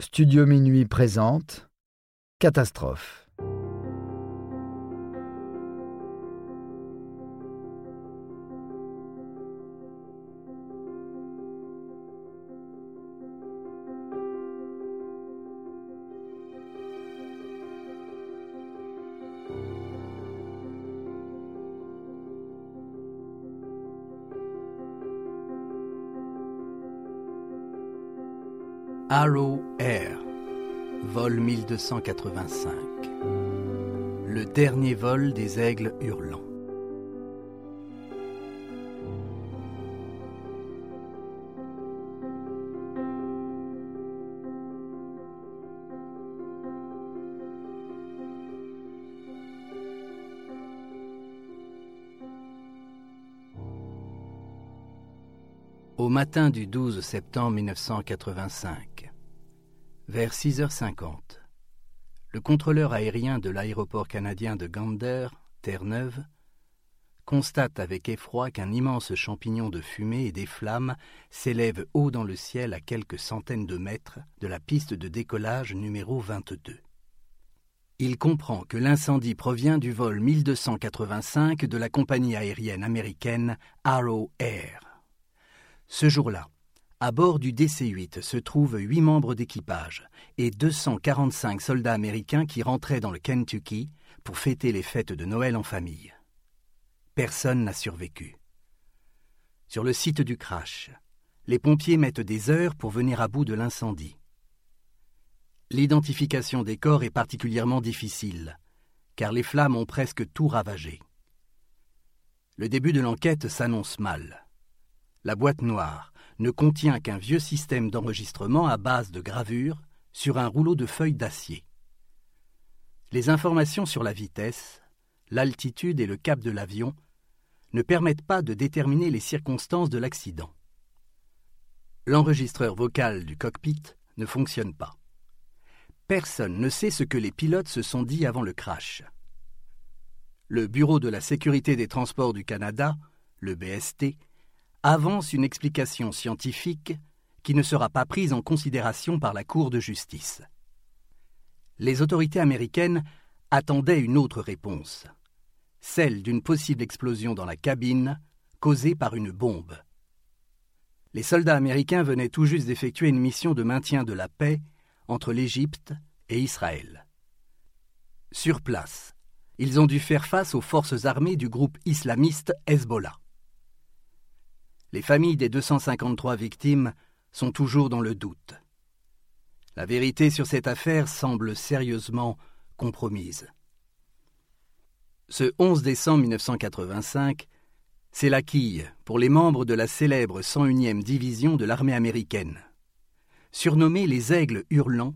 Studio Minuit présente Catastrophe. Arrow Air, vol 1285. Le dernier vol des aigles hurlants. Au matin du 12 septembre 1985, vers 6h50, le contrôleur aérien de l'aéroport canadien de Gander, Terre-Neuve, constate avec effroi qu'un immense champignon de fumée et des flammes s'élève haut dans le ciel à quelques centaines de mètres de la piste de décollage numéro 22. Il comprend que l'incendie provient du vol 1285 de la compagnie aérienne américaine Arrow Air. Ce jour-là, à bord du DC-8 se trouvent huit membres d'équipage et 245 soldats américains qui rentraient dans le Kentucky pour fêter les fêtes de Noël en famille. Personne n'a survécu. Sur le site du crash, les pompiers mettent des heures pour venir à bout de l'incendie. L'identification des corps est particulièrement difficile, car les flammes ont presque tout ravagé. Le début de l'enquête s'annonce mal. La boîte noire ne contient qu'un vieux système d'enregistrement à base de gravures sur un rouleau de feuilles d'acier. Les informations sur la vitesse, l'altitude et le cap de l'avion ne permettent pas de déterminer les circonstances de l'accident. L'enregistreur vocal du cockpit ne fonctionne pas. Personne ne sait ce que les pilotes se sont dit avant le crash. Le Bureau de la sécurité des transports du Canada, le BST, avance une explication scientifique qui ne sera pas prise en considération par la Cour de justice. Les autorités américaines attendaient une autre réponse, celle d'une possible explosion dans la cabine causée par une bombe. Les soldats américains venaient tout juste d'effectuer une mission de maintien de la paix entre l'Égypte et Israël. Sur place, ils ont dû faire face aux forces armées du groupe islamiste Hezbollah. Les familles des 253 victimes sont toujours dans le doute. La vérité sur cette affaire semble sérieusement compromise. Ce 11 décembre 1985, c'est la quille pour les membres de la célèbre 101e division de l'armée américaine. Surnommée les Aigles Hurlants,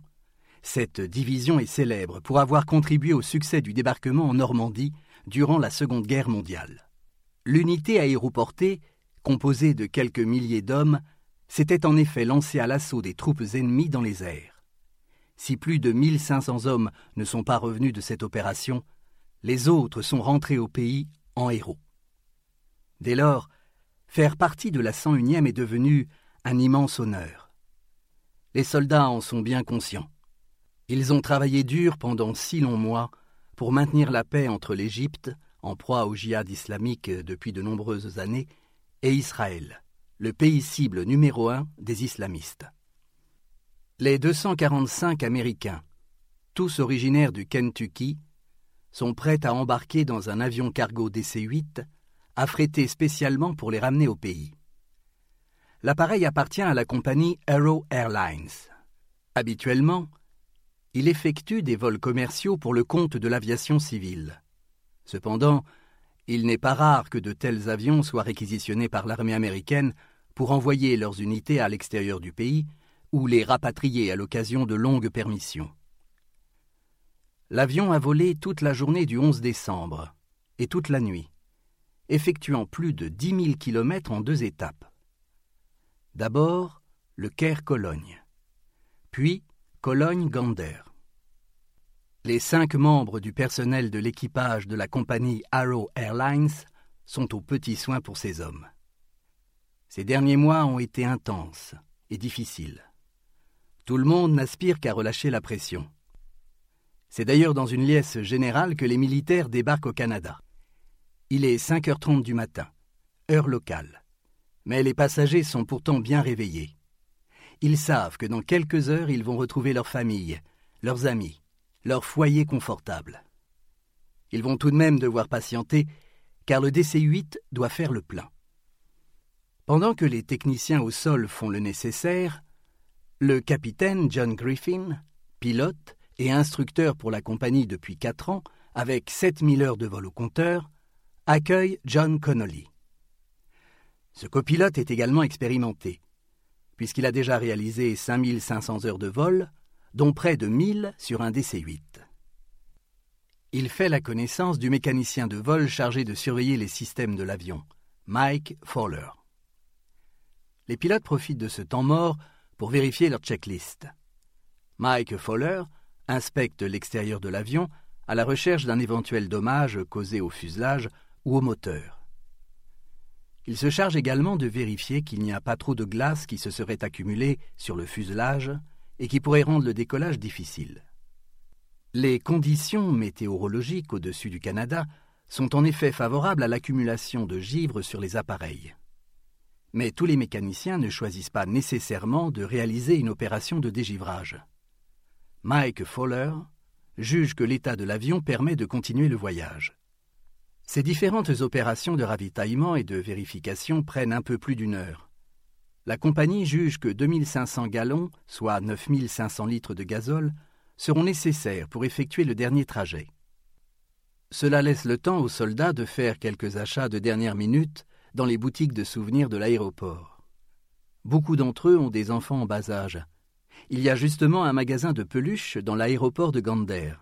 cette division est célèbre pour avoir contribué au succès du débarquement en Normandie durant la Seconde Guerre mondiale. L'unité aéroportée composé de quelques milliers d'hommes, s'était en effet lancé à l'assaut des troupes ennemies dans les airs. Si plus de 1500 hommes ne sont pas revenus de cette opération, les autres sont rentrés au pays en héros. Dès lors, faire partie de la 101e est devenu un immense honneur. Les soldats en sont bien conscients. Ils ont travaillé dur pendant six longs mois pour maintenir la paix entre l'Égypte, en proie au djihad islamique depuis de nombreuses années, et Israël, le pays cible numéro un des islamistes. Les 245 Américains, tous originaires du Kentucky, sont prêts à embarquer dans un avion cargo DC-8 affrété spécialement pour les ramener au pays. L'appareil appartient à la compagnie Aero Airlines. Habituellement, il effectue des vols commerciaux pour le compte de l'aviation civile. Cependant, il n'est pas rare que de tels avions soient réquisitionnés par l'armée américaine pour envoyer leurs unités à l'extérieur du pays ou les rapatrier à l'occasion de longues permissions. L'avion a volé toute la journée du 11 décembre et toute la nuit, effectuant plus de 10 000 kilomètres en deux étapes. D'abord, le Caire-Cologne, puis Cologne-Gander. Les cinq membres du personnel de l'équipage de la compagnie Arrow Airlines sont aux petits soins pour ces hommes. Ces derniers mois ont été intenses et difficiles. Tout le monde n'aspire qu'à relâcher la pression. C'est d'ailleurs dans une liesse générale que les militaires débarquent au Canada. Il est 5h30 du matin, heure locale. Mais les passagers sont pourtant bien réveillés. Ils savent que dans quelques heures, ils vont retrouver leur famille, leurs amis, leur foyer confortable. Ils vont tout de même devoir patienter, car le DC-8 doit faire le plein. Pendant que les techniciens au sol font le nécessaire, le capitaine John Griffin, pilote, et instructeur pour la compagnie depuis quatre ans, avec 7000 heures de vol au compteur, accueille John Connolly. Ce copilote est également expérimenté, puisqu'il a déjà réalisé 5500 heures de vol, dont près de 1000 sur un DC-8. Il fait la connaissance du mécanicien de vol chargé de surveiller les systèmes de l'avion, Mike Fowler. Les pilotes profitent de ce temps mort pour vérifier leur checklist. Mike Fowler inspecte l'extérieur de l'avion à la recherche d'un éventuel dommage causé au fuselage ou au moteur. Il se charge également de vérifier qu'il n'y a pas trop de glace qui se serait accumulée sur le fuselage et qui pourrait rendre le décollage difficile. Les conditions météorologiques au-dessus du Canada sont en effet favorables à l'accumulation de givre sur les appareils. Mais tous les mécaniciens ne choisissent pas nécessairement de réaliser une opération de dégivrage. Mike Fowler juge que l'état de l'avion permet de continuer le voyage. Ces différentes opérations de ravitaillement et de vérification prennent un peu plus d'une heure. La compagnie juge que 2500 gallons, soit 9500 litres de gazole, seront nécessaires pour effectuer le dernier trajet. Cela laisse le temps aux soldats de faire quelques achats de dernière minute dans les boutiques de souvenirs de l'aéroport. Beaucoup d'entre eux ont des enfants en bas âge, il y a justement un magasin de peluches dans l'aéroport de Gander.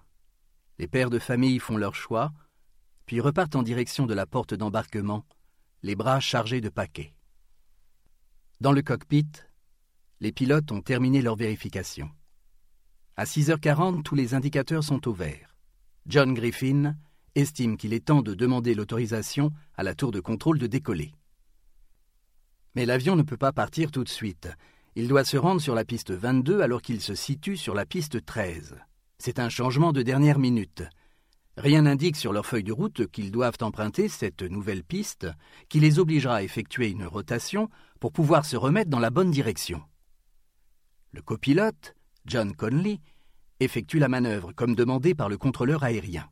Les pères de famille font leur choix, puis repartent en direction de la porte d'embarquement, les bras chargés de paquets. Dans le cockpit, les pilotes ont terminé leur vérification. À 6h40, tous les indicateurs sont au vert. John Griffin estime qu'il est temps de demander l'autorisation à la tour de contrôle de décoller. Mais l'avion ne peut pas partir tout de suite, il doit se rendre sur la piste 22 alors qu'il se situe sur la piste 13. C'est un changement de dernière minute. Rien n'indique sur leur feuille de route qu'ils doivent emprunter cette nouvelle piste qui les obligera à effectuer une rotation pour pouvoir se remettre dans la bonne direction. Le copilote, John Conley, effectue la manœuvre comme demandé par le contrôleur aérien.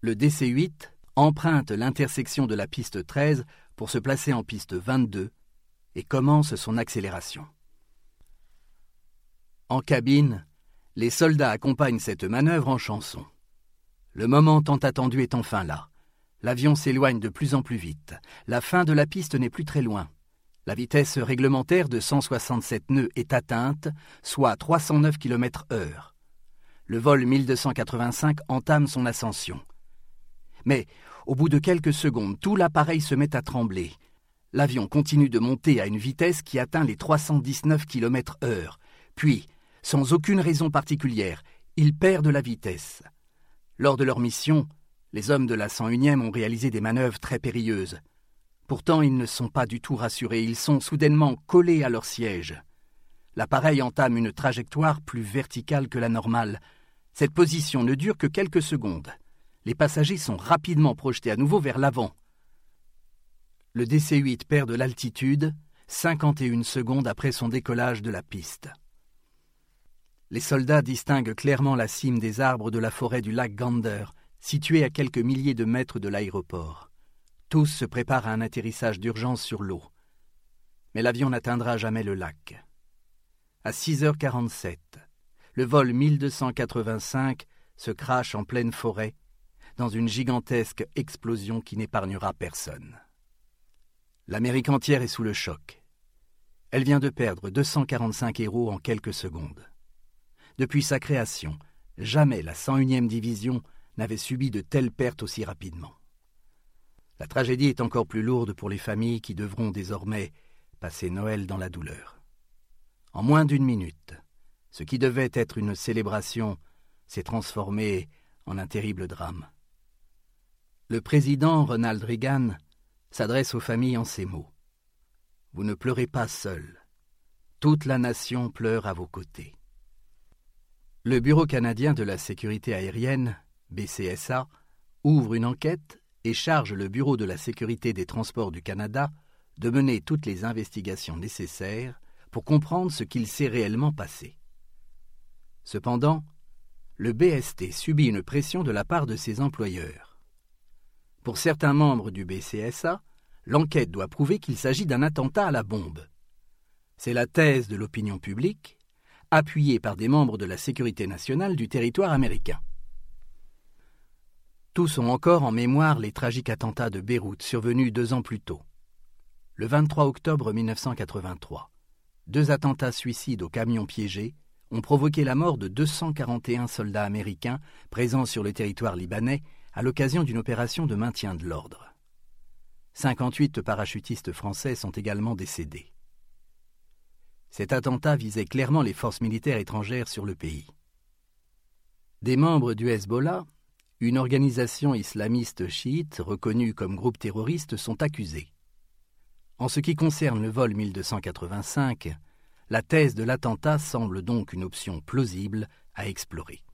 Le DC-8 emprunte l'intersection de la piste 13 pour se placer en piste 22 et commence son accélération. En cabine, les soldats accompagnent cette manœuvre en chanson. Le moment tant attendu est enfin là. L'avion s'éloigne de plus en plus vite. La fin de la piste n'est plus très loin. La vitesse réglementaire de 167 nœuds est atteinte, soit 309 km/h. Le vol 1285 entame son ascension. Mais, au bout de quelques secondes, tout l'appareil se met à trembler. L'avion continue de monter à une vitesse qui atteint les 319 km/h. Puis, sans aucune raison particulière, ils perdent la vitesse. Lors de leur mission, les hommes de la 101e ont réalisé des manœuvres très périlleuses. Pourtant, ils ne sont pas du tout rassurés, ils sont soudainement collés à leur siège. L'appareil entame une trajectoire plus verticale que la normale. Cette position ne dure que quelques secondes. Les passagers sont rapidement projetés à nouveau vers l'avant le DC-8 perd de l'altitude 51 secondes après son décollage de la piste. Les soldats distinguent clairement la cime des arbres de la forêt du lac Gander, située à quelques milliers de mètres de l'aéroport. Tous se préparent à un atterrissage d'urgence sur l'eau. Mais l'avion n'atteindra jamais le lac. À 6h47, le vol 1285 se crache en pleine forêt dans une gigantesque explosion qui n'épargnera personne. L'Amérique entière est sous le choc. Elle vient de perdre 245 héros en quelques secondes. Depuis sa création, jamais la 101e division n'avait subi de telles pertes aussi rapidement. La tragédie est encore plus lourde pour les familles qui devront désormais passer Noël dans la douleur. En moins d'une minute, ce qui devait être une célébration s'est transformé en un terrible drame. Le président Ronald Reagan s'adresse aux familles en ces mots. Vous ne pleurez pas seul. Toute la nation pleure à vos côtés. Le Bureau canadien de la sécurité aérienne, BCSA, ouvre une enquête et charge le Bureau de la sécurité des transports du Canada de mener toutes les investigations nécessaires pour comprendre ce qu'il s'est réellement passé. Cependant, le BST subit une pression de la part de ses employeurs. Pour certains membres du BCSA, l'enquête doit prouver qu'il s'agit d'un attentat à la bombe. C'est la thèse de l'opinion publique, appuyée par des membres de la sécurité nationale du territoire américain. Tous ont encore en mémoire les tragiques attentats de Beyrouth survenus deux ans plus tôt. Le 23 octobre 1983, deux attentats suicides au camion piégé ont provoqué la mort de 241 soldats américains présents sur le territoire libanais à l'occasion d'une opération de maintien de l'ordre. 58 parachutistes français sont également décédés. Cet attentat visait clairement les forces militaires étrangères sur le pays. Des membres du Hezbollah, une organisation islamiste chiite reconnue comme groupe terroriste, sont accusés. En ce qui concerne le vol 1285, la thèse de l'attentat semble donc une option plausible à explorer.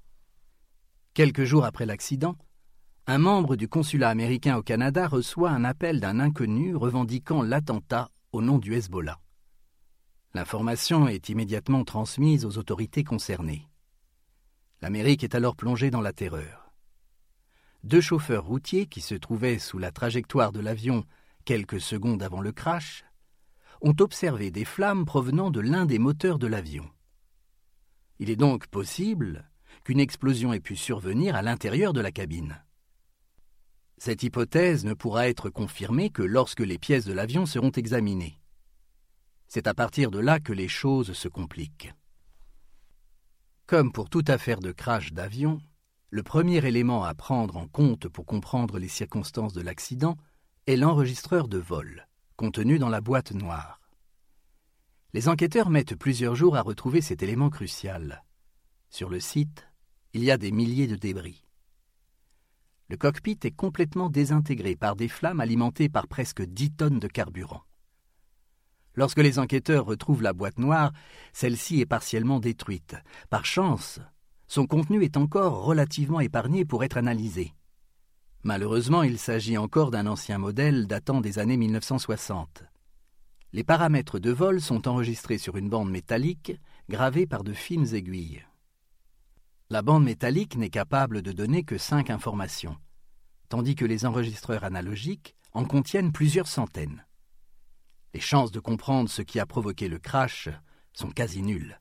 Quelques jours après l'accident, un membre du consulat américain au Canada reçoit un appel d'un inconnu revendiquant l'attentat au nom du Hezbollah. L'information est immédiatement transmise aux autorités concernées. L'Amérique est alors plongée dans la terreur. Deux chauffeurs routiers qui se trouvaient sous la trajectoire de l'avion quelques secondes avant le crash ont observé des flammes provenant de l'un des moteurs de l'avion. Il est donc possible qu'une explosion ait pu survenir à l'intérieur de la cabine. Cette hypothèse ne pourra être confirmée que lorsque les pièces de l'avion seront examinées. C'est à partir de là que les choses se compliquent. Comme pour toute affaire de crash d'avion, le premier élément à prendre en compte pour comprendre les circonstances de l'accident est l'enregistreur de vol, contenu dans la boîte noire. Les enquêteurs mettent plusieurs jours à retrouver cet élément crucial. Sur le site, il y a des milliers de débris. Le cockpit est complètement désintégré par des flammes alimentées par presque dix tonnes de carburant. Lorsque les enquêteurs retrouvent la boîte noire, celle-ci est partiellement détruite. Par chance, son contenu est encore relativement épargné pour être analysé. Malheureusement, il s'agit encore d'un ancien modèle datant des années 1960. Les paramètres de vol sont enregistrés sur une bande métallique gravée par de fines aiguilles. La bande métallique n'est capable de donner que cinq informations, tandis que les enregistreurs analogiques en contiennent plusieurs centaines les chances de comprendre ce qui a provoqué le crash sont quasi nulles.